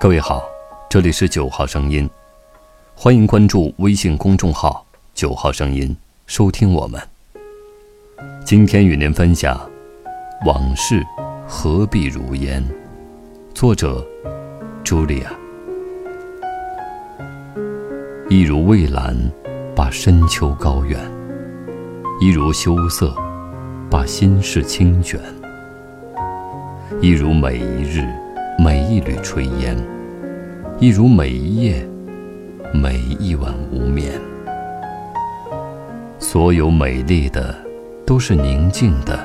各位好，这里是九号声音，欢迎关注微信公众号“九号声音”，收听我们。今天与您分享《往事何必如烟》，作者茱莉亚。一如蔚蓝，把深秋高远；一如羞涩，把心事轻卷；一如每一日。每一缕炊烟，一如每一夜，每一晚无眠。所有美丽的，都是宁静的、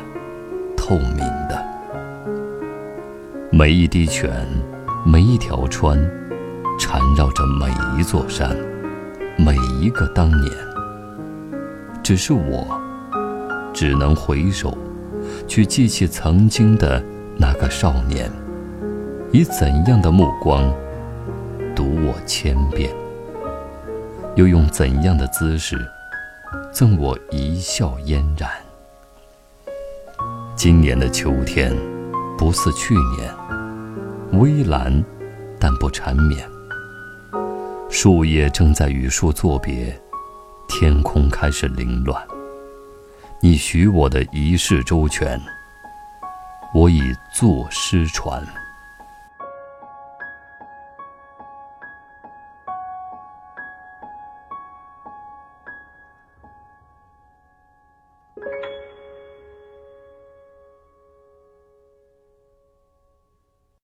透明的。每一滴泉，每一条川，缠绕着每一座山，每一个当年。只是我，只能回首，去记起曾经的那个少年。以怎样的目光读我千遍？又用怎样的姿势赠我一笑嫣然？今年的秋天不似去年，微蓝但不缠绵。树叶正在与树作别，天空开始凌乱。你许我的一世周全，我已作诗传。